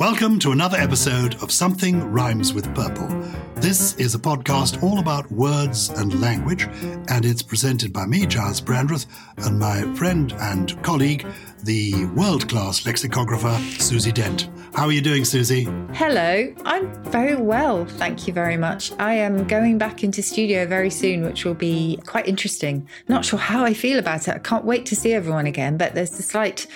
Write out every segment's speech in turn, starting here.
Welcome to another episode of Something Rhymes with Purple. This is a podcast all about words and language, and it's presented by me, Giles Brandreth, and my friend and colleague, the world class lexicographer, Susie Dent. How are you doing, Susie? Hello, I'm very well, thank you very much. I am going back into studio very soon, which will be quite interesting. Not sure how I feel about it. I can't wait to see everyone again, but there's the slight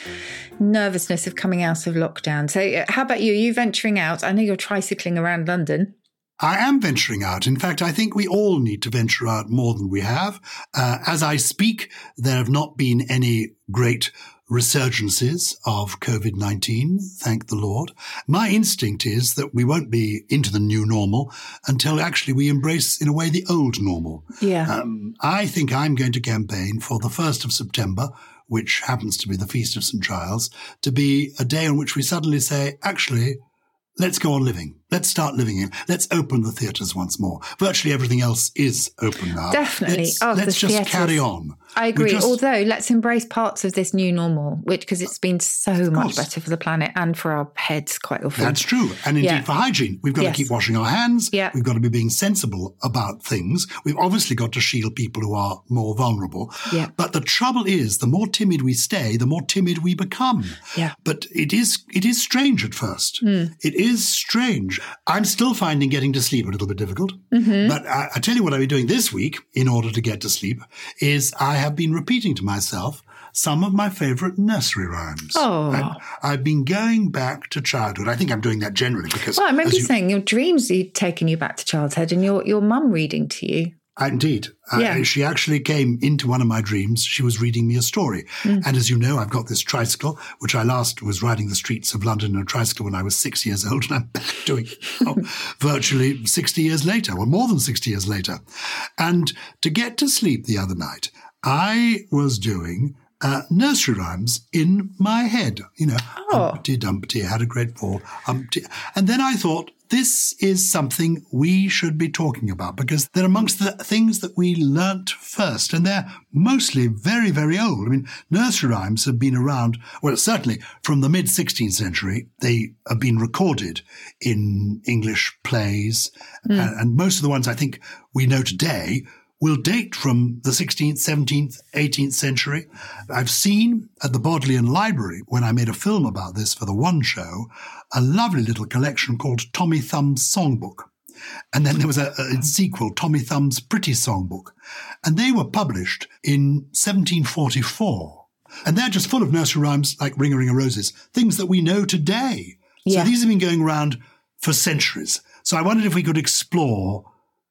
nervousness of coming out of lockdown. So, uh, how about you? Are you venturing out? I know you're tricycling around London. I am venturing out. In fact, I think we all need to venture out more than we have. Uh, as I speak, there have not been any great resurgences of COVID 19, thank the Lord. My instinct is that we won't be into the new normal until actually we embrace, in a way, the old normal. Yeah. Um, I think I'm going to campaign for the 1st of September, which happens to be the Feast of St. Giles, to be a day on which we suddenly say, actually, let's go on living. Let's start living in. Let's open the theatres once more. Virtually everything else is open now. Definitely. Let's, Oh, let's the just theatres. carry on. I agree. just- Although, let's embrace parts of this new normal, which because it's been so much better for the planet and for our heads quite often. That's true. And indeed Yeah. for hygiene, we've got Yes. to keep washing our hands. Yeah. We've got to be being sensible about things. We've obviously got to shield people who are more vulnerable. Yeah. But the trouble is, the more timid we stay, the more timid we become. Yeah. But it is, it is strange at first. Hmm. It is strange. I'm still finding getting to sleep a little bit difficult. Mm-hmm. But I, I tell you what I've been doing this week in order to get to sleep is I have been repeating to myself some of my favorite nursery rhymes. Oh. I- I've been going back to childhood. I think I'm doing that generally because well, I remember you saying your dreams had taken you back to childhood and your, your mum reading to you. Indeed. Uh, she actually came into one of my dreams. She was reading me a story. Mm. And as you know, I've got this tricycle, which I last was riding the streets of London in a tricycle when I was six years old. And I'm back doing oh, virtually 60 years later, or more than 60 years later. And to get to sleep the other night, I was doing uh, nursery rhymes in my head. You know, Oh. Humpty Dumpty had a great fall. Humpty. And then I thought, this is something we should be talking about because they're amongst the things that we learnt first, and they're mostly very, very old. I mean, nursery rhymes have been around, well, certainly from the mid 16th century, they have been recorded in English plays, hmm. and, and most of the ones I think we know today will date from the 16th, 17th, 18th century. I've seen at the Bodleian Library, when I made a film about this for the One Show, a lovely little collection called Tommy Thumb's Songbook. And then there was a, a sequel, Tommy Thumb's Pretty Songbook. And they were published in 1744. And they're just full of nursery rhymes like Ring a Ring a Roses, things that we know today. Yeah. So these have been going around for centuries. So I wondered if we could explore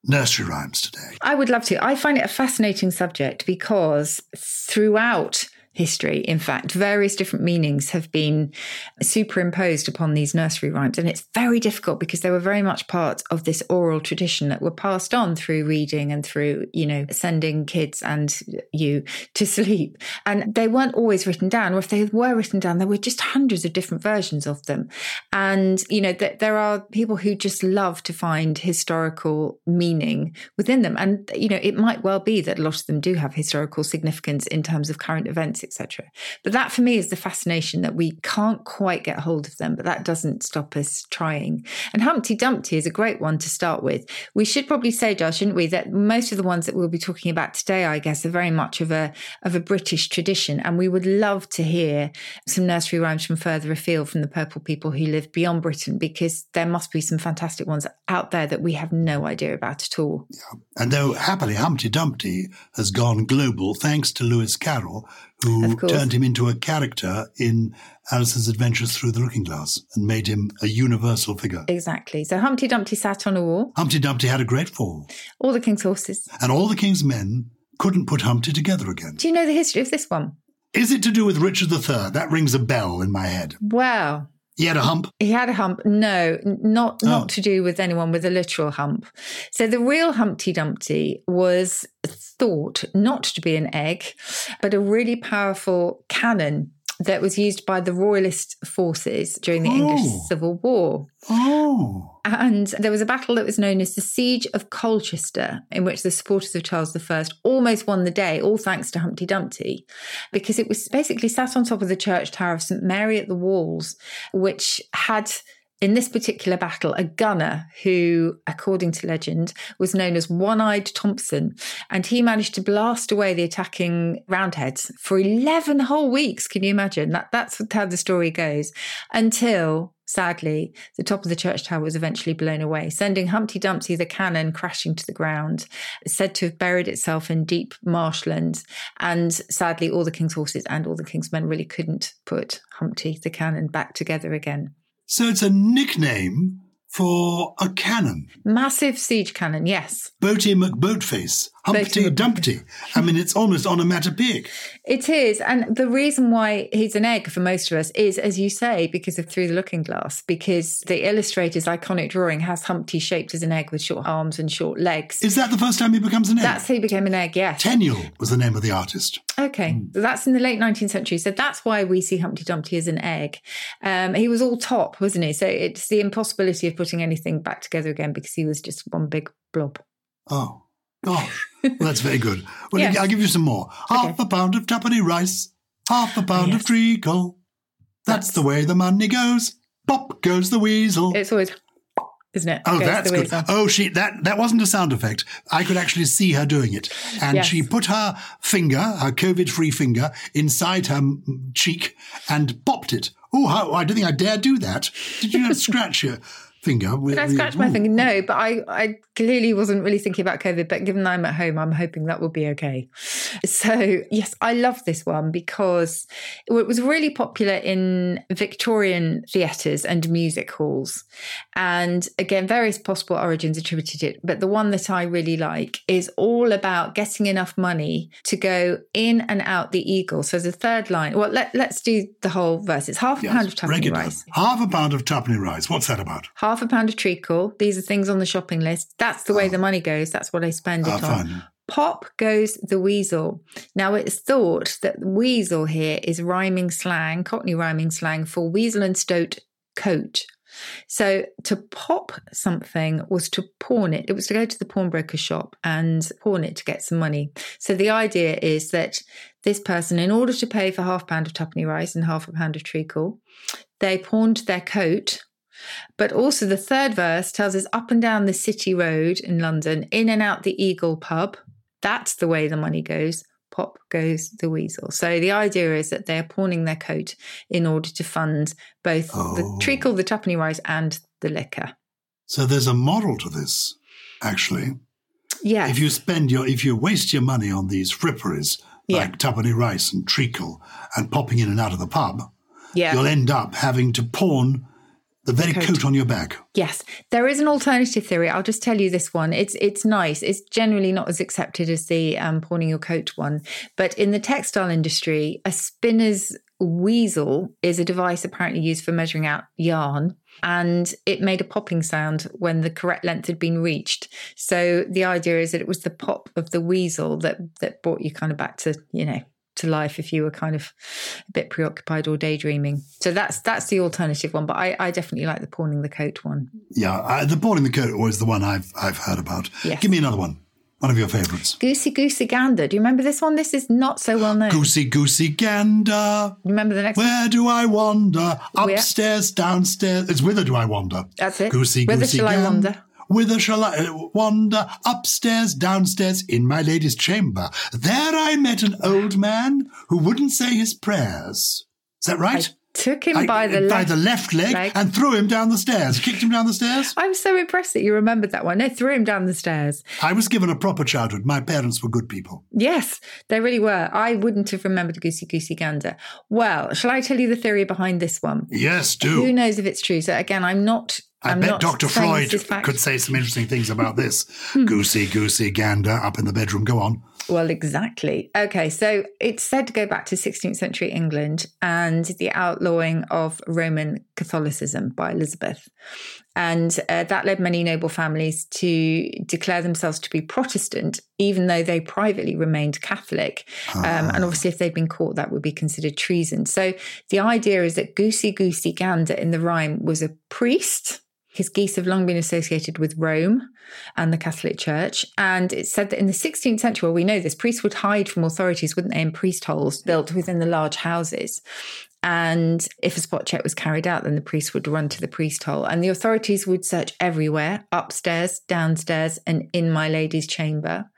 nursery rhymes today. I would love to. I find it a fascinating subject because throughout history, in fact, various different meanings have been superimposed upon these nursery rhymes. And it's very difficult because they were very much part of this oral tradition that were passed on through reading and through, you know, sending kids and you to sleep. And they weren't always written down, or if they were written down, there were just hundreds of different versions of them. And, you know, th- there are people who just love to find historical meaning within them. And, you know, it might well be that a lot of them do have historical significance in terms of current events, etc. But that for me is the fascination that we can't quite get hold of them, but that doesn't stop us trying. And Humpty Dumpty is a great one to start with. We should probably say, Josh, shouldn't we, that most of the ones that we'll be talking about today, I guess, are very much of a of a British tradition. And we would love to hear some nursery rhymes from further afield from the purple people who live beyond Britain, because there must be some fantastic ones out there that we have no idea about at all. Yeah. And though happily Humpty Dumpty has gone global thanks to Lewis Carroll, who turned him into a character in Alice's Adventures Through the Looking Glass and made him a universal figure. Exactly. So Humpty Dumpty sat on a wall. Humpty Dumpty had a great fall. All the king's horses. And all the king's men couldn't put Humpty together again. Do you know the history of this one? Is it to do with Richard III? That rings a bell in my head. Well, he had a hump. He had a hump. No, not oh. not to do with anyone with a literal hump. So the real Humpty Dumpty was thought not to be an egg, but a really powerful cannon that was used by the royalist forces during the oh. English Civil War. Oh. And there was a battle that was known as the Siege of Colchester, in which the supporters of Charles I almost won the day, all thanks to Humpty Dumpty, because it was basically sat on top of the church tower of St Mary at the Walls, which had in this particular battle, a gunner who, according to legend, was known as One Eyed Thompson, and he managed to blast away the attacking Roundheads for 11 whole weeks. Can you imagine? That, that's how the story goes. Until, sadly, the top of the church tower was eventually blown away, sending Humpty Dumpty the cannon crashing to the ground, said to have buried itself in deep marshlands. And sadly, all the king's horses and all the king's men really couldn't put Humpty the cannon back together again. So it's a nickname for a cannon. Massive siege cannon, yes. Boaty McBoatface, Humpty Dumpty. I mean, it's almost onomatopoeic. It is. And the reason why he's an egg for most of us is, as you say, because of Through the Looking Glass, because the illustrator's iconic drawing has Humpty shaped as an egg with short arms and short legs. Is that the first time he becomes an egg? That's how he became an egg, yes. Tenniel was the name of the artist. Okay. Mm. That's in the late 19th century. So that's why we see Humpty Dumpty as an egg. Um, he was all top, wasn't he? So it's the impossibility of putting anything back together again because he was just one big blob. Oh, gosh. well, that's very good. Well, yes. I'll give you some more. Half okay. a pound of tuppenny rice, half a pound yes. of treacle. That's, that's, the way the money goes. Pop goes the weasel. It's always isn't it? Oh, that's good. Oh, she that that wasn't a sound effect. I could actually see her doing it, and yes. she put her finger, her COVID-free finger, inside her cheek and popped it. Oh, how, I don't think I dare do that. Did you not scratch your finger? Did I scratch my finger? No, but I, I clearly wasn't really thinking about COVID. But given I'm at home, I'm hoping that will be okay. So yes, I love this one because it was really popular in Victorian theatres and music halls, and again, various possible origins attributed it. But the one that I really like is all about getting enough money to go in and out the eagle. So the third line. Well, let, us do the whole verse. It's half a yes, pound of tuppenny rice. Half a pound of tuppenny rice. What's that about? Half half a pound of treacle. These are things on the shopping list. That's the way oh. the ah. money goes. That's what I spend it oh, on. Pop goes the weasel. Now it's thought that weasel here is rhyming slang, Cockney rhyming slang for weasel and stoat coat. So to pop something was to pawn it. It was to go to the pawnbroker shop and pawn it to get some money. So the idea is that this person, in order to pay for half a pound of tuppenny rice and half a pound of treacle, they pawned their coat but also, the third verse tells us up and down the city road in London, in and out the Eagle pub. That's the way the money goes. Pop goes the weasel. So the idea is that they're pawning their coat in order to fund both oh. the treacle, the tuppenny rice, and the liquor. So there's a moral to this, actually. Yeah. If you spend your, if you waste your money on these fripperies like yeah. tuppenny rice and treacle and popping in and out of the pub, yeah. you'll end up having to pawn the very coat. coat. on your back. Yes, there is an alternative theory. I'll just tell you this one. It's it's nice. It's generally not as accepted as the um, pawning your coat one, but in the textile industry, a spinner's weasel is a device apparently used for measuring out yarn, and it made a popping sound when the correct length had been reached. So the idea is that it was the pop of the weasel that that brought you kind of back to you know to life if you were kind of a bit preoccupied or daydreaming. So that's that's the alternative one, but I, I definitely like the pawning the coat one. Yeah, I, the pawning the coat was the one I've I've heard about. Yes. Give me another one. One of your favourites. Goosey Goosey Gander. Do you remember this one? This is not so well known. Goosey Goosey Gander. Remember the next Where one? do I wander? Upstairs, downstairs. It's whither do I wander? That's it. Goosey Whither Goosey shall Gander. I wander? Whither shall I uh, wander? Upstairs, downstairs, in my lady's chamber. There I met an old man who wouldn't say his prayers. Is that right? took him I- by the uh, by left. the left leg, leg. and threw him down the stairs. Kicked him down the stairs. I'm so impressed that you remembered that one. No, threw him down the stairs. I was given a proper childhood. My parents were good people. Yes, they really were. I wouldn't have remembered Goosey Goosey Gander. Well, shall I tell you the theory behind this one? Yes, do. Who knows if it's true? So again, I'm not. I I'm bet Dr. Freud this is fact. Hmm. could say some interesting things about this. goosey, goosey, gander up in the bedroom. Go on. Well, exactly. Okay, so it's said to go back to 16th century England and the outlawing of Roman Catholicism by Elizabeth. And uh, that led many noble families to declare themselves to be Protestant, even though they privately remained Catholic. Um, and obviously, if they'd been caught, that would be considered treason. So the idea is that Goosey Goosey Gander in the rhyme was a priest. His geese have long been associated with Rome and the Catholic Church. And it's said that in the 16th century, well, we know this, priests would hide from authorities, wouldn't they, in priest holes built within the large houses. And if a spot check was carried out, then the priest would run to the priest hole. And the authorities would search everywhere upstairs, downstairs, and in my lady's chamber.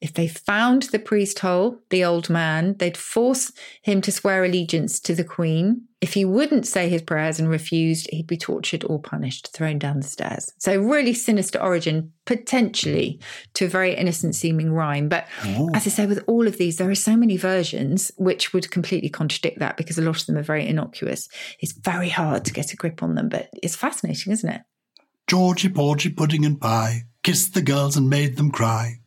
If they found the priest hole, the old man, they'd force him to swear allegiance to the queen. If he wouldn't say his prayers and refused, he'd be tortured or punished, thrown down the stairs. So, really sinister origin, potentially to a very innocent seeming rhyme. But oh. as I say, with all of these, there are so many versions which would completely contradict that because a lot of them are very innocuous. It's very hard to get a grip on them, but it's fascinating, isn't it? Georgie, porgy, pudding and pie kissed the girls and made them cry.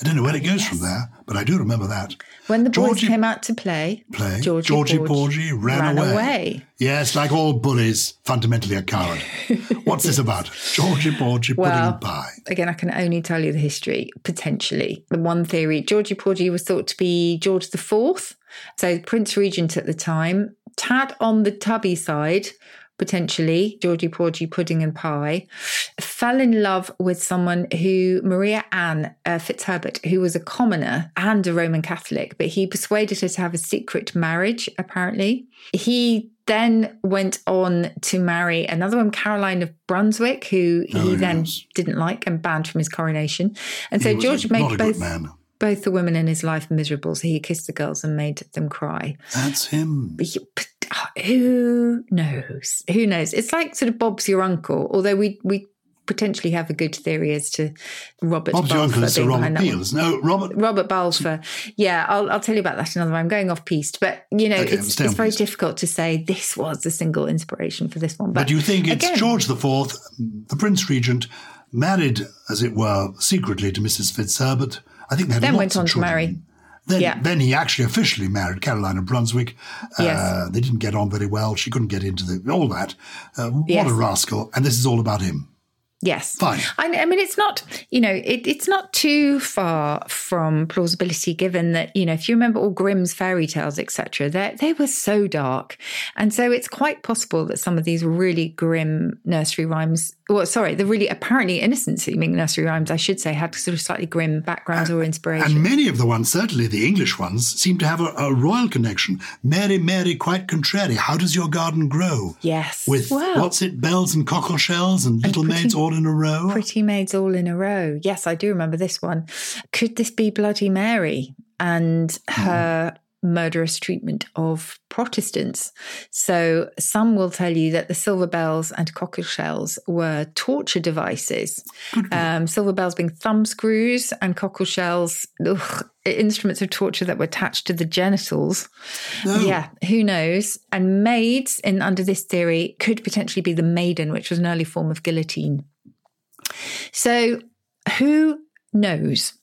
I don't know where it goes from there, but I do remember that. When the boys came out to play, Play. Georgie, Georgie Porgy Porgy ran, away. away. Yes, like all bullies, fundamentally a coward. What's this about? Georgie Porgy, pudding Well, and pie. Again, I can only tell you the history, potentially. The one theory, Georgie Porgy was thought to be George IV, so Prince Regent at the time, tad on the tubby side, potentially, Georgie Porgy, pudding and pie, fell in love with someone who, Maria Anne uh, Fitzherbert, who was a commoner and a Roman Catholic, but he persuaded her to have a secret marriage, apparently. He then went on to marry another one, Caroline of Brunswick, who he Oh, then didn't like and banned from his coronation. And so George made both man. Both the women in his life miserable. So he kissed the girls and made them cry. That's him. But you- but, uh, Who knows? Who knows? It's like sort of Bob's your uncle, although we we potentially have a good theory as to Robert Bob's your uncle Balfour is Sir Robert behind Peel, one. isn't it? No, Robert. Robert Balfour. Yeah, I'll, I'll tell you about that another way. I'm going off piste, but you know, Okay, it's, it's very piste. difficult to say this was the single inspiration for this one. But, But do you think it's again, George IV, the Prince Regent, married, as it were, secretly to Mrs. Fitzherbert? I think they had Then went of on to marry. Then, Yeah. then he actually officially married Caroline of Brunswick. Yes. Uh, they didn't get on very well. She couldn't get into the all that. Uh, what Yes. a rascal! And this is all about him. Yes. Fine. I, I mean, it's not, you know, it, it's not too far from plausibility given that, you know, if you remember all Grimm's fairy tales, etc., they were so dark. And so it's quite possible that some of these really grim nursery rhymes, well, sorry, the really apparently innocent seeming nursery rhymes, I should say, had sort of slightly grim backgrounds or inspiration. And many of the ones, certainly the English ones, seem to have a, a royal connection. Mary, Mary, quite contrary. How does your garden grow? yes. With Well, what's it, bells and cockle shells and little pretty- maids all in a row? Pretty Maids All in a Row. Yes, I do remember this one. Could this be Bloody Mary and her murderous treatment of Protestants? So some will tell you that the silver bells and cockle shells were torture devices. Um, silver bells being thumb screws and cockle shells, ugh, instruments of torture that were attached to the genitals. Yeah, who knows? And maids, in under this theory, could potentially be the maiden, which was an early form of guillotine. So who knows?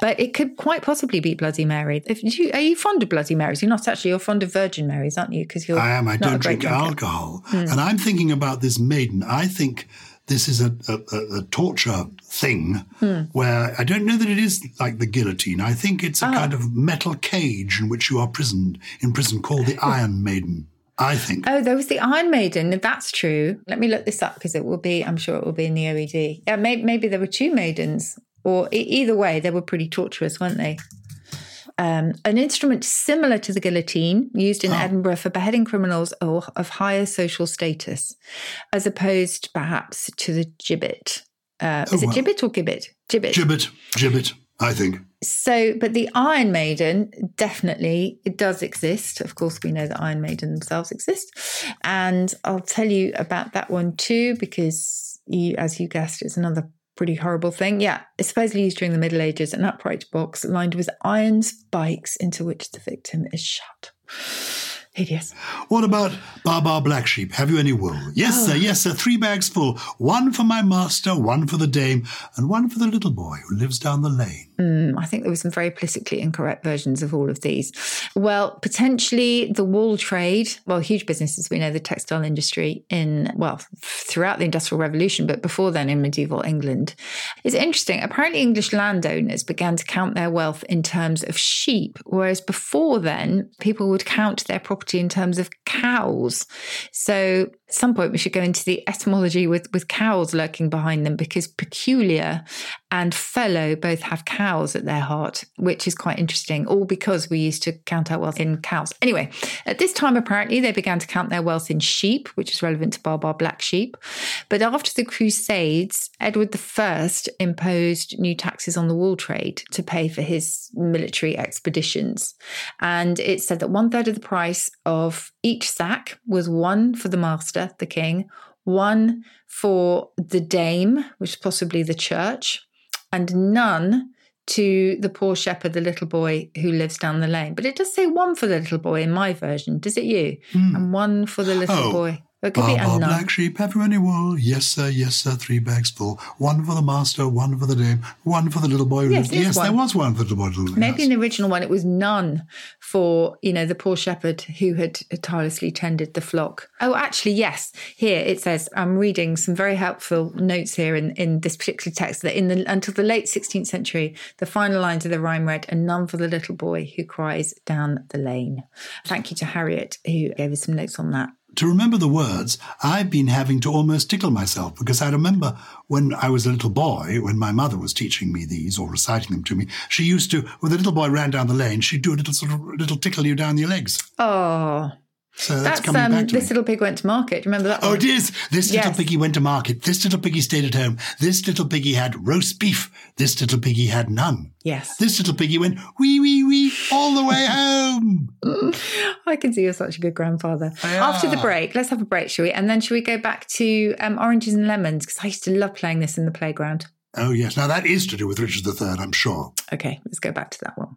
But it could quite possibly be Bloody Mary. If you, are you fond of Bloody Marys? You're not actually. You're fond of Virgin Marys, aren't you? Because you're. I am. I don't drink drinker. alcohol. Hmm. And I'm thinking about this maiden. I think this is a, a, a- torture thing Hmm. where I don't know that it is like the guillotine. I think it's Ah. a kind of metal cage in which you are prisoned, in prison called the Iron Maiden. I think. Oh, there was the Iron Maiden. If that's true, let me look this up because it will be. I'm sure it will be in the OED. Yeah, maybe, maybe there were two maidens, or e- either way, they were pretty torturous, weren't they? Um, an instrument similar to the guillotine used in Edinburgh for beheading criminals of, of higher social status, as opposed perhaps to the gibbet. Uh, is Oh, it well. gibbet or gibbet? Gibbet. Gibbet, gibbet. I think. So, but the Iron Maiden definitely it does exist. Of course, we know that Iron Maiden themselves exist, and I'll tell you about that one too because you, as you guessed, it's another pretty horrible thing. Yeah, it's supposedly used during the Middle Ages, an upright box lined with iron spikes into which the victim is shot. Hideous. What about Baa Black Sheep? Have you any wool? Yes, oh. sir, yes, sir. Three bags full. One for my master, one for the dame, and one for the little boy who lives down the lane. Mm, I think there were some very politically incorrect versions of all of these. Well, potentially the wool trade, well, huge businesses, we know the textile industry in, well, throughout the Industrial Revolution, but before then in medieval England. It's interesting. Apparently, English landowners began to count their wealth in terms of sheep, whereas before then, people would count their property property in terms of cows. So some point we should go into the etymology with, with cows lurking behind them because peculiar and fellow both have cows at their heart, which is quite interesting, all because we used to count our wealth in cows. Anyway, at this time, apparently, they began to count their wealth in sheep, which is relevant to Baa Black Sheep. But after the Crusades, Edward I imposed new taxes on the wool trade to pay for his military expeditions. And it said that one third of the price of each sack was one for the master, the king, one for the dame, which is possibly the church, and none to the poor shepherd, the little boy who lives down the lane. But it does say one for the little boy in my version. Does it you? Mm. And one for the little oh, boy. It could be black sheep, have you any wool? Yes, sir, yes, sir, three bags full. One for the master, one for the dame, one for the little boy. Yes, yes there was one for the little boy. Maybe yes. in the original one it was none for, you know, the poor shepherd who had tirelessly tended the flock. Oh, actually, yes. Here it says, I'm reading some very helpful notes here in, in this particular text that in the until the late 16th century, the final lines of the rhyme read, and none for the little boy who cries down the lane. Thank you to Harriet who gave us some notes on that to remember the words, I've been having to almost tickle myself because I remember when I was a little boy, when my mother was teaching me these or reciting them to me, she used to, when the little boy ran down the lane, she'd do a little sort of little tickle you down your legs. Oh, so that's, that's coming um, back to This me. little pig went to market. Remember that? Oh, one? it is. This yes. little piggy went to market. This little piggy stayed at home. This little piggy had roast beef. This little piggy had none. Yes. This little piggy went wee wee wee all the way home. I can see you're such a good grandfather. After the break, let's have a break, shall we? And then shall we go back to um, oranges and lemons? Because I used to love playing this in the playground. Oh yes. Now that is to do with Richard III, I'm sure. Okay, let's go back to that one.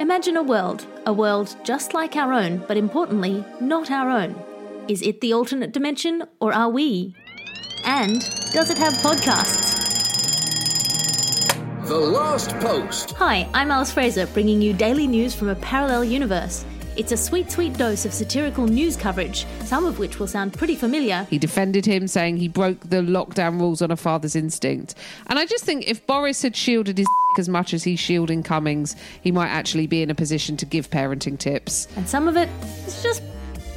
Imagine a world, a world just like our own, but importantly, not our own. Is it the alternate dimension, or are we? And does it have podcasts? The Last Post. Hi, I'm Alice Fraser, bringing you daily news from a parallel universe. It's a sweet, sweet dose of satirical news coverage, some of which will sound pretty familiar. He defended him, saying he broke the lockdown rules on a father's instinct. And I just think if Boris had shielded his as much as he's shielding Cummings, he might actually be in a position to give parenting tips. And some of it is just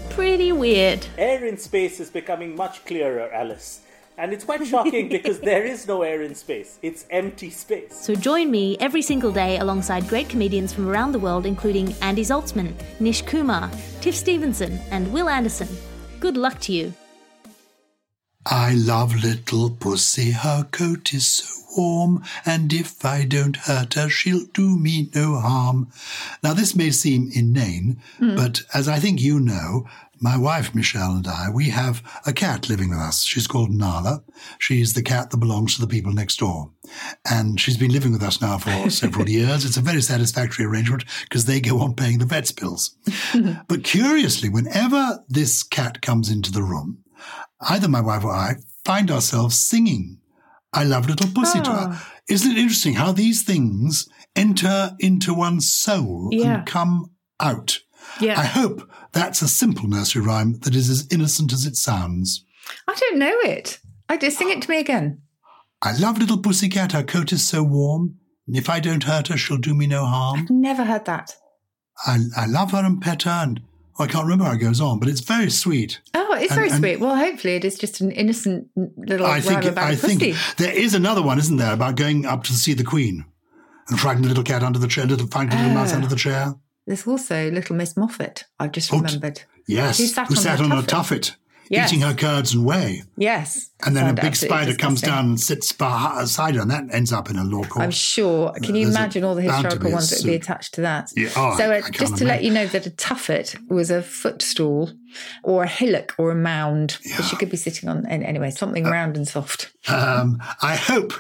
pretty weird. Air in space is becoming much clearer, Alice. And it's quite shocking because there is no air in space. It's empty space. So join me every single day alongside great comedians from around the world, including Andy Zaltzman, Nish Kumar, Tiff Stevenson, and Will Anderson. Good luck to you. I love little pussy, her coat is so warm, and if I don't hurt her, she'll do me no harm. Now, this may seem inane, mm. but as I think you know, my wife Michelle and I, we have a cat living with us. She's called Nala. She's the cat that belongs to the people next door. And she's been living with us now for several years. It's a very satisfactory arrangement because they go on paying the vet's bills. but curiously, whenever this cat comes into the room, either my wife or I find ourselves singing I love little pussy oh. to her. Ah. Isn't it interesting how these things enter into one's soul yeah. and come out? Yeah. I hope that's a simple nursery rhyme that is as innocent as it sounds. I don't know it. I just sing it to me again. I love little pussycat, her coat is so warm. And if I don't hurt her, she'll do me no harm. I've Never heard that. I, I love her and pet her, and oh, I can't remember how it goes on, but it's very sweet. Oh, it's And- very and- sweet. Well, hopefully it is just an innocent little I rhyme think about I pussy. think there is another one, isn't there, about going up to see the Queen and finding the little cat under the chair, little finding the little mouse Ah. under the chair. There's also Little Miss Muffet. I've just Oh, remembered. Yes, Who sat on on, a tuffet. Yes. eating her curds and whey. Yes. And then a big spider comes down and sits beside her, and that ends up in a law court. I'm sure. Can you There's imagine all the historical ones that would be attached to that? Yeah, oh, so, uh, just to let you know that a tuffet was a footstool or a hillock or a mound that she could be sitting on. And anyway, something round and soft. Um, I hope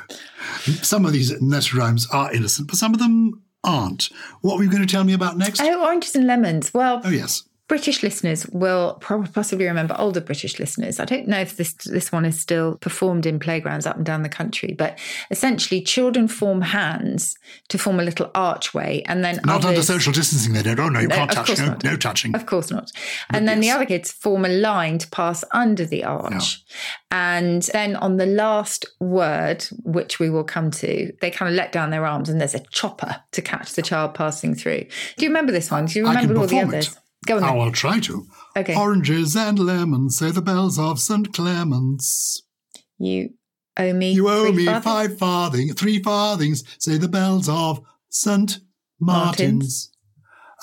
some of these nursery rhymes are innocent, but some of them aren't. What were you going to tell me about next? Oh, oranges and lemons. Well, Oh, yes. British listeners will possibly remember older British listeners. I don't know if this this one is still performed in playgrounds up and down the country, but essentially, children form hands to form a little archway, and then Not under social distancing, they don't. Oh, no, you No, can't touch. No, no touching. Of course not. And then the other kids form a line to pass under the arch. And then on the last word, which we will come to, they kind of let down their arms and there's a chopper to catch the child passing through. Do you remember this one? Do you remember all the others? it. Go on. Oh, I'll try to. Okay. Oranges and lemons, say the bells of St. Clement's. You owe me. You owe me farthings. five farthing, three farthings, say the bells of St. Martin's.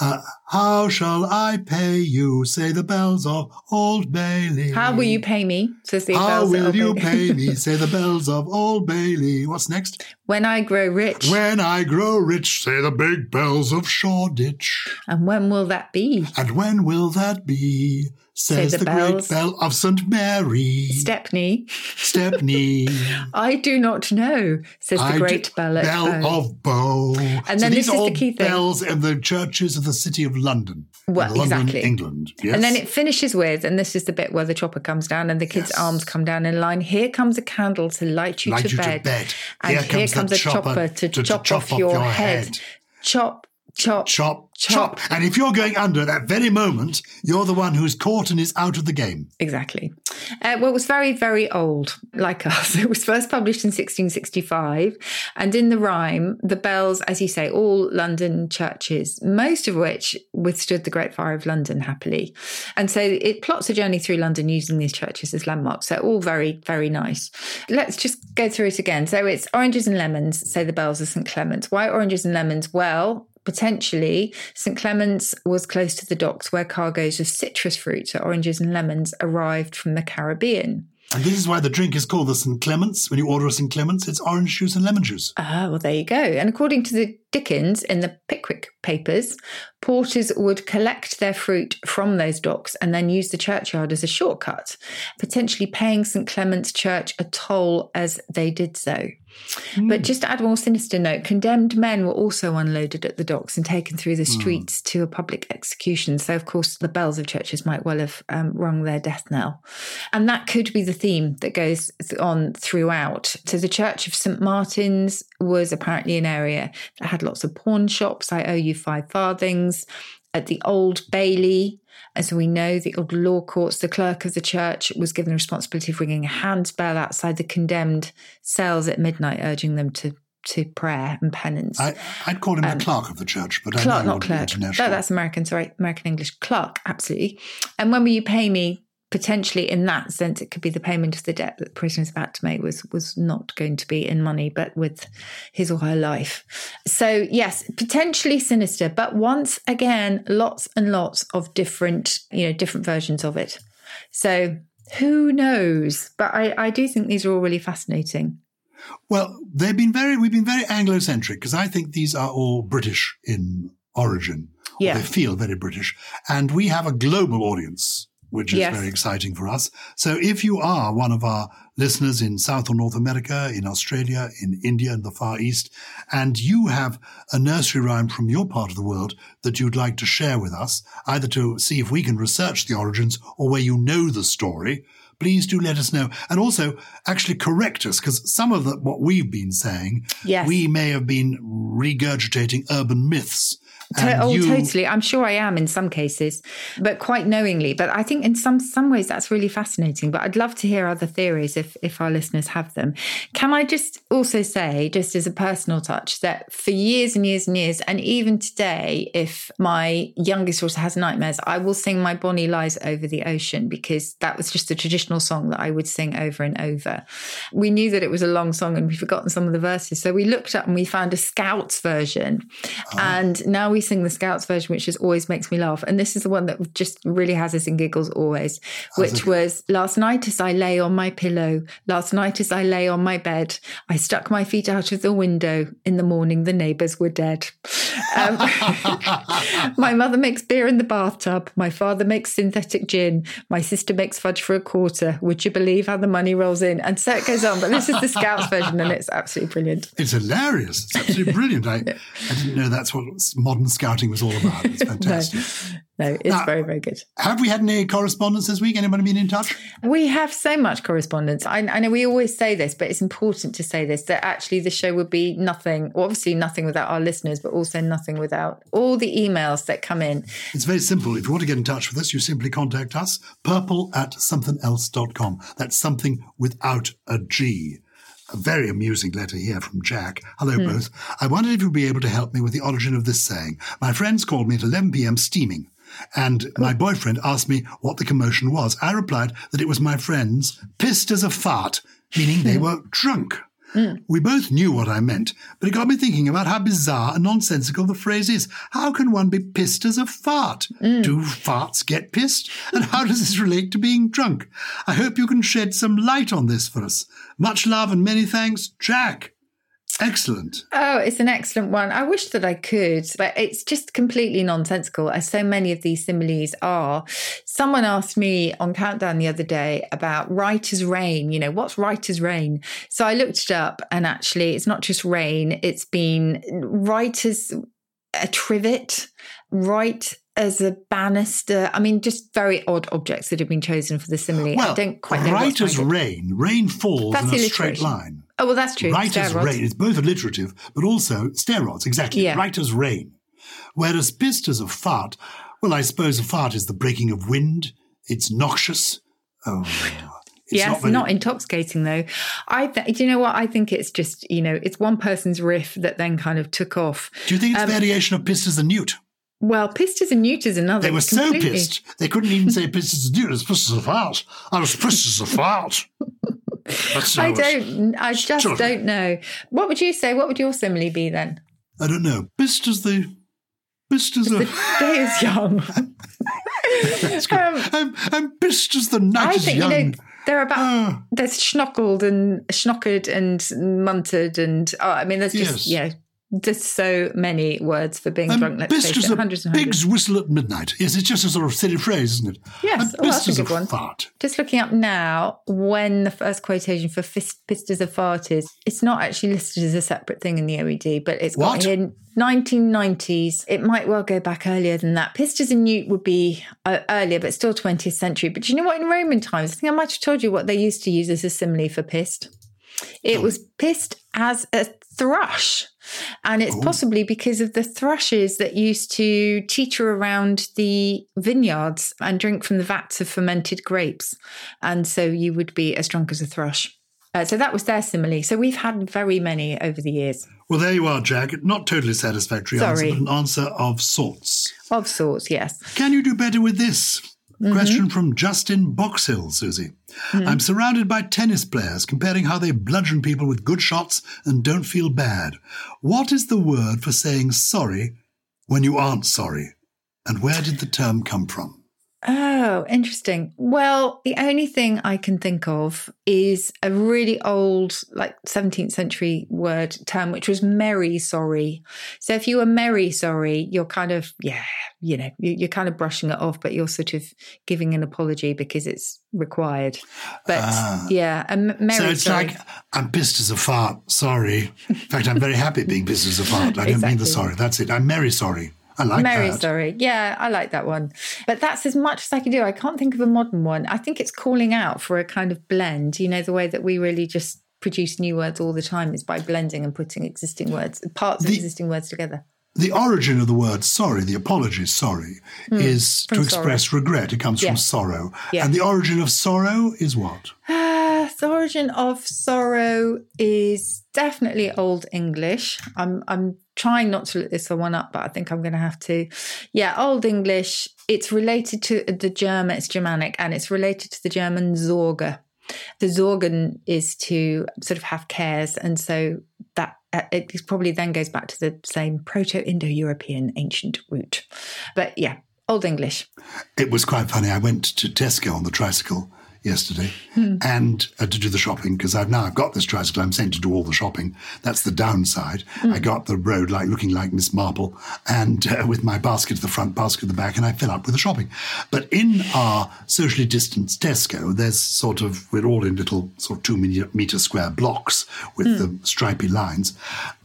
Uh, how shall I pay you? Say the bells of Old Bailey. How will you pay me? Says the How bells will you pay me? Say the bells of Old Bailey. What's next? when I grow rich. When I grow rich, say the big bells of Shoreditch. and when will that be? And when will that be? Says the the, great bell of St. Mary. Stepney. Stepney. I do not know, says the I great do- bell at bell Bow. of Bow. And so then these this is the key thing. bells of the churches of the city of London. Well, London, exactly. England. Yes. And then it finishes with, and this is the bit where the chopper comes down and the kids' Yes. arms come down in line. Here comes a candle to light you, Light to, you to bed. bed. And Here here, comes comes, a chopper, chopper to, to chop, chop off off your, your head. head. Chop, chop, chop, chop. chop. And if you're going under at that very moment, you're the one who's caught and is out of the game. Exactly. Uh, well, it was very, very old, like us. It was first published in 1665. And in the rhyme, the bells, as you say, all London churches, most of which withstood the Great Fire of London happily. And so it plots a journey through London using these churches as landmarks. So all very, very nice. Let's just go through it again. So it's oranges and lemons, say the bells of St. Clement's. Why oranges and lemons? Well, potentially St. Clement's was close to the docks where cargoes of citrus fruit, so oranges and lemons, arrived from the Caribbean. And this is why the drink is called the St. Clements. When you order a St. Clements, it's orange juice and lemon juice. Ah, well, there you go. And according to the Dickens in the Pickwick papers, porters would collect their fruit from those docks and then use the churchyard as a shortcut, potentially paying St. Clement's Church a toll as they did so. But just to add a more sinister note, condemned men were also unloaded at the docks and taken through the streets to a public execution. So, of course, the bells of churches might well have um, rung their death knell. And that could be the theme that goes on throughout. So, the Church of St. Martin's was apparently an area that had lots of pawn shops. I owe you five farthings. At the Old Bailey, as we know, the old law courts, the clerk of the church was given the responsibility of ringing a handbell outside the condemned cells at midnight, urging them to to prayer and penance. I, I'd call him the clerk of the church, but I Um, know not clerk. No, that's American. Sorry, American English. clerk, absolutely. And when will you pay me? Potentially, in that sense, it could be the payment of the debt that the prisoner is about to make was was not going to be in money, but with his or her life. So yes, potentially sinister, but once again, lots and lots of different, you know, different versions of it. So who knows? But I, I do think these are all really fascinating. Well, they've been very, we've been very Anglo-centric because I think these are all British in origin. Or Yeah. They feel very British. And we have a global audience, which is Yes. very exciting for us. So if you are one of our listeners in South or North America, in Australia, in India in the Far East, and you have a nursery rhyme from your part of the world that you'd like to share with us, either to see if we can research the origins or where you know the story, please do let us know. And also actually correct us because some of the, what we've been saying, Yes. we may have been regurgitating urban myths. To- oh, you- totally. I'm sure I am in some cases, but quite knowingly. But I think in some some ways that's really fascinating. But I'd love to hear other theories if if our listeners have them. Can I just also say, just as a personal touch, that for years and years and years, and even today, if my youngest daughter has nightmares, I will sing "My Bonnie Lies Over the Ocean" because that was just a traditional song that I would sing over and over. We knew that it was a long song and we'd forgotten some of the verses, so we looked up and we found a Scouts version, uh-huh. and now we sing the Scouts version, which just always makes me laugh. And this is the one that just really has us in giggles always, which was last night as I lay on my pillow, last night as I lay on my bed, I stuck my feet out of the window. In the morning, the neighbours were dead. Um, my mother makes beer in the bathtub. My father makes synthetic gin. My sister makes fudge for a quarter. Would you believe how the money rolls in? And so it goes on. But this is the Scouts version, and it's absolutely brilliant. It's hilarious. It's absolutely brilliant. I, I didn't know that's what modern scouting was all about. It's fantastic. No, it's Now- very, very good. Have we had any correspondence this week? Anybody been in touch? We have so much correspondence. I, I know we always say this, but it's important to say this that actually the show would be nothing, well, obviously nothing without our listeners, but also nothing without all the emails that come in. It's very simple. If you want to get in touch with us, you simply contact us, purple at somethingelse.com. That's something without a G. A very amusing letter here from Jack. Hello, Hmm. both. I wondered if you'd be able to help me with the origin of this saying. My friends called me at 11 p.m. steaming, and oh. my boyfriend asked me what the commotion was. I replied that it was my friends pissed as a fart, meaning they hmm. were drunk. Hmm. We both knew what I meant, but it got me thinking about how bizarre and nonsensical the phrase is. How can one be pissed as a fart? Hmm. Do farts get pissed? And how does this relate to being drunk? I hope you can shed some light on this for us. Much love and many thanks, Jack. Excellent. Oh, it's an excellent one. I wish that I could, but it's just completely nonsensical, as so many of these similes are. Someone asked me on Countdown the other day about writer's rain. You know, what's writer's rain? So I looked it up, and actually, it's not just rain, it's been writer's a trivet, right as a banister. I mean, just very odd objects that have been chosen for the simile. Well, I don't quite know. rain. Rain falls That's in a straight line. Oh, well, that's true. Writer's rain is both alliterative, but also steroids, exactly. Yeah. Writer's rain. Whereas pissed as a fart, well, I suppose a fart is the breaking of wind. It's noxious. Oh, it's yes, very- not, intoxicating though. I th- do you know what? I think it's just you know it's one person's riff that then kind of took off. Do you think it's Um, a variation of pissed as a newt? Well, pissed as a newt is another. They were so completely. pissed they couldn't even say pissed as a newt. It was pissed fart. I was pissed as a fart. I don't. I just Sure. don't know. What would you say? What would your simile be then? I don't know. Pissed as the. Pissed as. The day is young. Good. I'm, I'm pissed as the night Um, I is think young. you know they're about Ah. there's schnockled and schnockered and munted and oh, I mean there's just Yes. yeah just so many words for being drunk. Let's it, a hundreds and hundreds. pig's whistle at midnight. Yes, it's just a sort of silly phrase, isn't it? Yes, I'm oh, that's a as a good one. fart. Just looking up now, when the first quotation for fist, a fart is, it's not actually listed as a separate thing in the OED, but it's What? got here 1990s. It might well go back earlier than that. Pissed as a newt would be uh, earlier, but still 20th century. But you know what? In Roman times, I think I might have told you what they used to use as a simile for pissed. It was pissed as a thrush. And it's possibly because of the thrushes that used to teeter around the vineyards and drink from the vats of fermented grapes. And so you would be as drunk as a thrush. Uh, so that was their simile. So we've had very many over the years, Well, there you are, Jack. Not totally satisfactory Sorry. answer, but an answer of sorts. of sorts, yes. Can you do better with this? Mm-hmm. Question from Justin Boxhill, Susie. Hmm. I'm surrounded by tennis players comparing how they bludgeon people with good shots and don't feel bad. What is the word for saying sorry when you aren't sorry? And where did the term come from? Oh, interesting. Well, the only thing I can think of is a really old, like 17th century word term, which was merry sorry. So if you were merry sorry, you're kind of, yeah, you know, you- you're kind of brushing it off, but you're sort of giving an apology because it's required. But Ah. yeah, a merry so it's sorry. like, I'm pissed as a fart. Sorry. In fact, I'm very happy being pissed as a fart. I don't mean the sorry. That's it. I'm merry sorry. I like Mary, that. sorry. Yeah, I like that one. But that's as much as I can do. I can't think of a modern one. I think it's calling out for a kind of blend. You know, the way that we really just produce new words all the time is by blending and putting existing words, parts of existing words together. the origin of the word sorry, the apology sorry, is to express regret. It comes Yeah. from sorrow. Yeah. And the origin of sorrow is what? Uh, the origin of sorrow is definitely Old English. I'm I'm trying not to look this one up, but I think I'm going to have to. Yeah, Old English. It's related to the German. It's Germanic, and it's related to the German Sorge. The Sorgen is to sort of have cares, and so that uh, it probably then goes back to the same Proto-Indo-European ancient root. But yeah, Old English. It was quite funny. I went to Tesco on the tricycle yesterday Hmm. and uh, to do the shopping because I've now I've got this tricycle. I'm sent to do all the shopping. That's the downside. Hmm. I got the road like looking like Miss Marple and uh, with my basket at the front, basket at the back, and I fill up with the shopping. But in our socially distanced Tesco, there's sort of we're all in little sort of two meter, square blocks with Hmm. the stripy lines.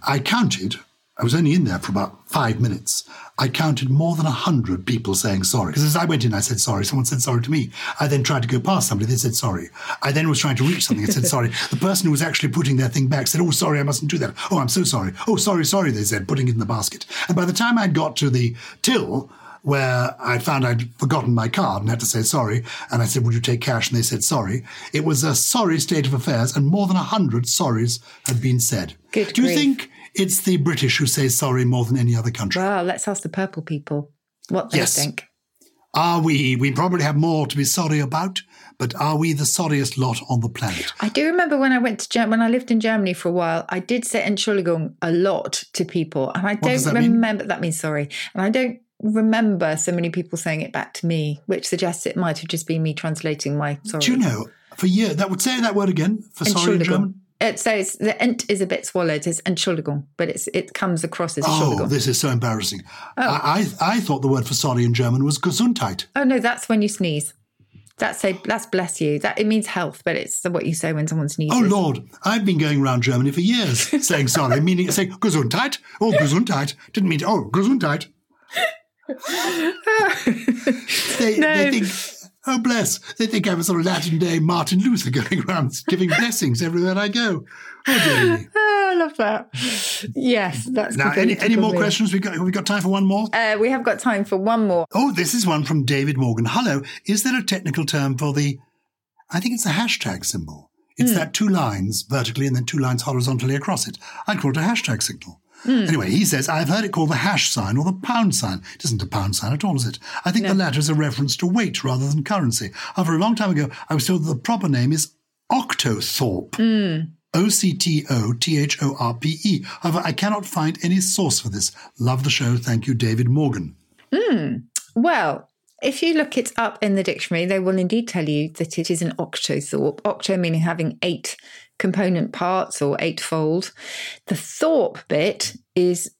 I counted. I was only in there for about five minutes. I counted more than a hundred people saying sorry. Because as I went in, I said sorry. Someone said sorry to me. I then tried to go past somebody. They said sorry. I then was trying to reach something and said sorry. The person who was actually putting their thing back said, "Oh, sorry, I mustn't do that. Oh, I'm so sorry. Oh, sorry, sorry." They said, putting it in the basket. And by the time I'd got to the till, where I found I'd forgotten my card and had to say sorry. And I said, Would you take cash? And they said sorry. It was a sorry state of affairs, and more than a hundred sorries had been said. Good Do you think it's the British who say sorry more than any other country? Well, let's ask the purple people what they Yes. think. Are we? We probably have more to be sorry about, but are we the sorriest lot on the planet? I do remember when I went to Germany, when I lived in Germany for a while, I did say Entschuldigung a lot to people. And I don't that mean? remember, that means sorry. And I don't remember so many people saying it back to me, which suggests it might have just been me translating my sorry. Do you know, for years, that would say that word again for sorry in German? Uh, it says the ent is a bit swallowed. It's Entschuldigung, but it's it comes across as Oh, this is so embarrassing. Oh. I, I, I thought the word for sorry in German was Gesundheit. Oh no, that's when you sneeze. That's say that's bless you. That it means health, but it's what you say when someone sneezes. Oh Lord, I've been going around Germany for years saying sorry, meaning saying Gesundheit. Oh, Gesundheit. Didn't mean oh Gesundheit. they, they think oh bless. They think I'm a sort of Latin Day Martin Luther going around giving blessings everywhere I go. Oh dear me. Oh, I love that. Yes, that's Now, any, any more me. questions? We got have we got time for one more? Uh, we have got time for one more. Oh, this is one from David Morgan. Hello. Is there a technical term for the, I think it's a hashtag symbol. It's that two lines vertically and then two lines horizontally across it. I'd call it a hashtag signal. Hmm. Anyway, he says, I've heard it called the hash sign or the pound sign. It isn't a pound sign at all, is it? I think the latter is a reference to weight rather than currency. However, a long time ago, I was told that the proper name is Octothorpe. Hmm. O C T O T H O R P E. However, I cannot find any source for this. Love the show. Thank you, David Morgan. Hmm. Well, if you look it up in the dictionary, they will indeed tell you that it is an octothorpe. Octo meaning having eight component parts or eightfold. The thorpe bit is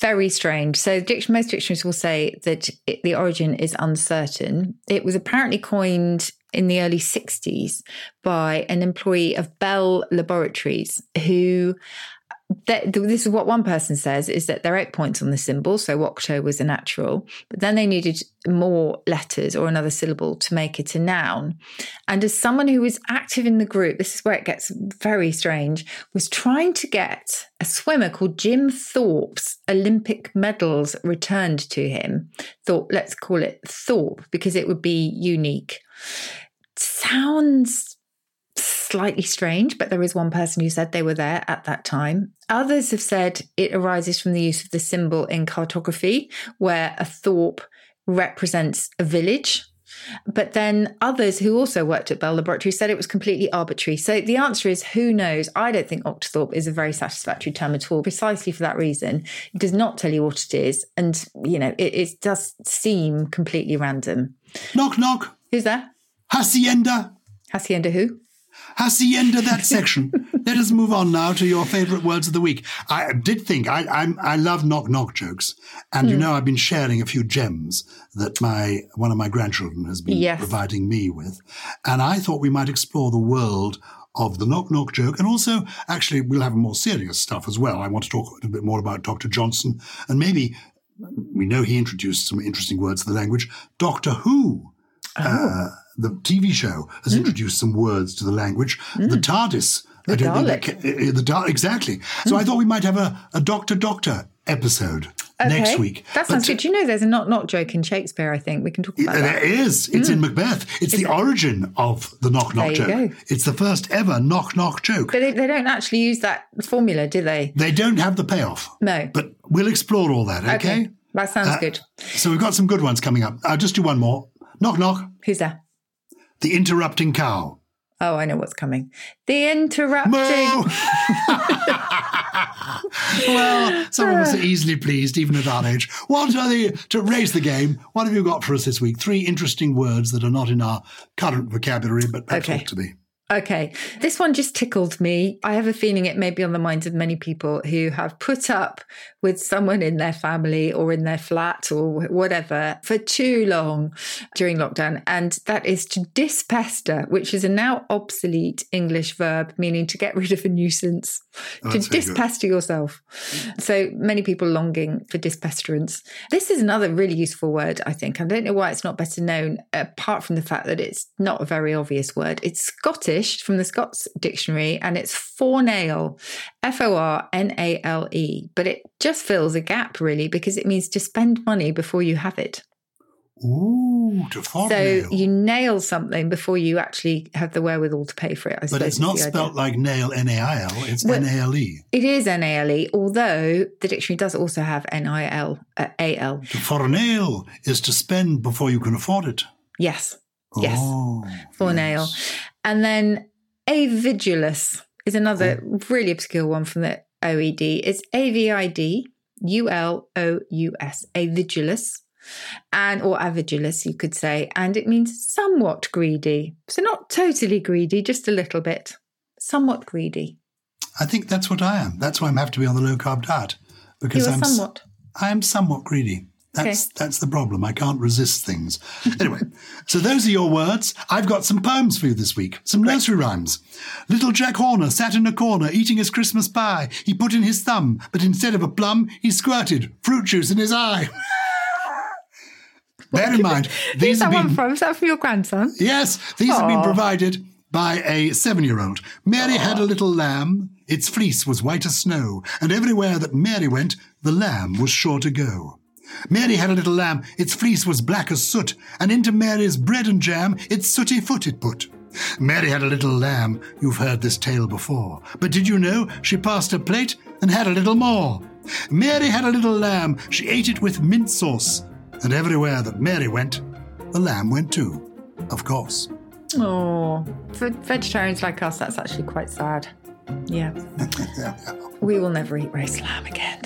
very strange. So most dictionaries will say that it, the origin is uncertain. It was apparently coined in the early 60s by an employee of Bell Laboratories who that, this is what one person says is that there are eight points on the symbol, so octo was a natural, but then they needed more letters or another syllable to make it a noun. And as someone who was active in the group, this is where it gets very strange, was trying to get a swimmer called Jim Thorpe's Olympic medals returned to him. Thought, let's call it Thorpe because it would be unique. Sounds slightly strange, but there is one person who said they were there at that time. Others have said it arises from the use of the symbol in cartography, where a thorpe represents a village. But then others who also worked at Bell Laboratories said it was completely arbitrary. So the answer is who knows? I don't think Octothorpe is a very satisfactory term at all, precisely for that reason. It does not tell you what it is. And, you know, it, it does seem completely random. Knock, knock. Who's there? Hacienda. Hacienda who? Hacienda, that section. Let us move on now to your favourite words of the week. I did think I I'm, I love knock knock jokes, and Hmm. you know I've been sharing a few gems that my one of my grandchildren has been Yes. providing me with, and I thought we might explore the world of the knock knock joke, and also actually we'll have more serious stuff as well. I want to talk a bit more about Dr. Johnson, and maybe we know he introduced some interesting words to the language. Doctor Who. Uh, the TV show has hmm. introduced some words to the language. Hmm. The TARDIS. The I don't think that uh, eh, eh, the Dalek, exactly. So I hmm. thought we might have a, a Doctor Doctor episode. next week. That sounds But- good. Do you know there's a not not joke in Shakespeare? I think we can talk about There There is. It's in Macbeth. It's the origin of the knock knock There you joke. go. It's the first ever knock knock joke. But they, they don't actually use that formula, do they? They don't have the payoff. No. But we'll explore all that, okay? That sounds Uh, good. So we've got some good ones coming up. I'll just do one more. Knock knock. Who's there? The interrupting cow. Oh, I know what's coming. The interrupting. Well, some of us are easily pleased, even at our age. What are the, to raise the game, what have you got for us this week? Three interesting words that are not in our current vocabulary, but perhaps Okay. ought to be. Okay, this one just tickled me. I have a feeling it may be on the minds of many people who have put up with someone in their family or in their flat or whatever for too long during lockdown. And that is to dispester, which is a now obsolete English verb meaning to get rid of a nuisance, Oh, to dispester yourself. So many people longing for dispesterance. This is another really useful word, I think. I don't know why it's not better known, apart from the fact that it's not a very obvious word. It's Scottish from the Scots Dictionary and it's fornail, F O R N A L E. But it just fills a gap, really, because it means to spend money before you have it. Ooh, to So you nail something before you actually have the wherewithal to pay for it. I But it's not spelt like nail, N A I L. It's Well- N A L E. It is NALE, although the dictionary does also have NIL, uh, AL. To fornail is to spend before you can afford it. Yes. Yes. Oh, for nail. And then avidulous is another really obscure one from the OED. It's A V I D U L O U S, avidulous. And or avidulous, you could say, and it means somewhat greedy. So not totally greedy, just a little bit. Somewhat greedy. I think that's what I am. That's why I'm have to be on the low carb diet because I'm somewhat. I am somewhat greedy. That's that's the problem. I can't resist things. Anyway, so those are your words. I've got some poems for you this week. Some nursery rhymes. Little Jack Horner sat in a corner eating his Christmas pie. He put in his thumb, but instead of a plum, he squirted fruit juice in his eye. Bear in mind, Who's these that have one been from? Is that from your grandson? Yes, these have been provided by a seven year old. Mary had a little lamb. Its fleece was white as snow, and everywhere that Mary went, the lamb was sure to go. Mary had a little lamb. Its fleece was black as soot, and into Mary's bread and jam its sooty foot it put. Mary had a little lamb. You've heard this tale before. But did you know she passed her plate and had a little more? Mary had a little lamb. She ate it with mint sauce. And everywhere that Mary went, the lamb went too, of course. Oh, for vegetarians like us, that's actually quite sad. Yeah. We will never eat roast lamb again.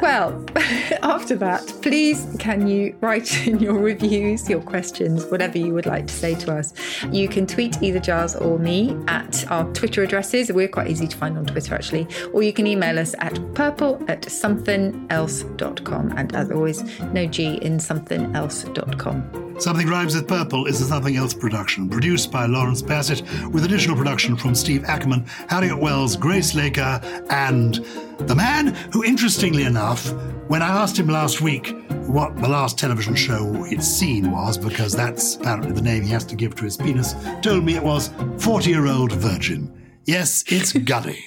Well, after that, please can you write in your reviews, your questions, whatever you would like to say to us. You can tweet either Gyles or me at our Twitter addresses. We're quite easy to find on Twitter, actually. Or you can email us at purple at somethingelse.com. And as always, no G in somethingelse.com. Something Rhymes with Purple is a Something Else production, produced by Lawrence Bassett, with additional production from Steve Ackerman, Harriet Wells, Grace Laker, and the man who, interestingly enough, when I asked him last week what the last television show he'd seen was, because that's apparently the name he has to give to his penis, told me it was 40 Year Old Virgin. Yes, it's Gully.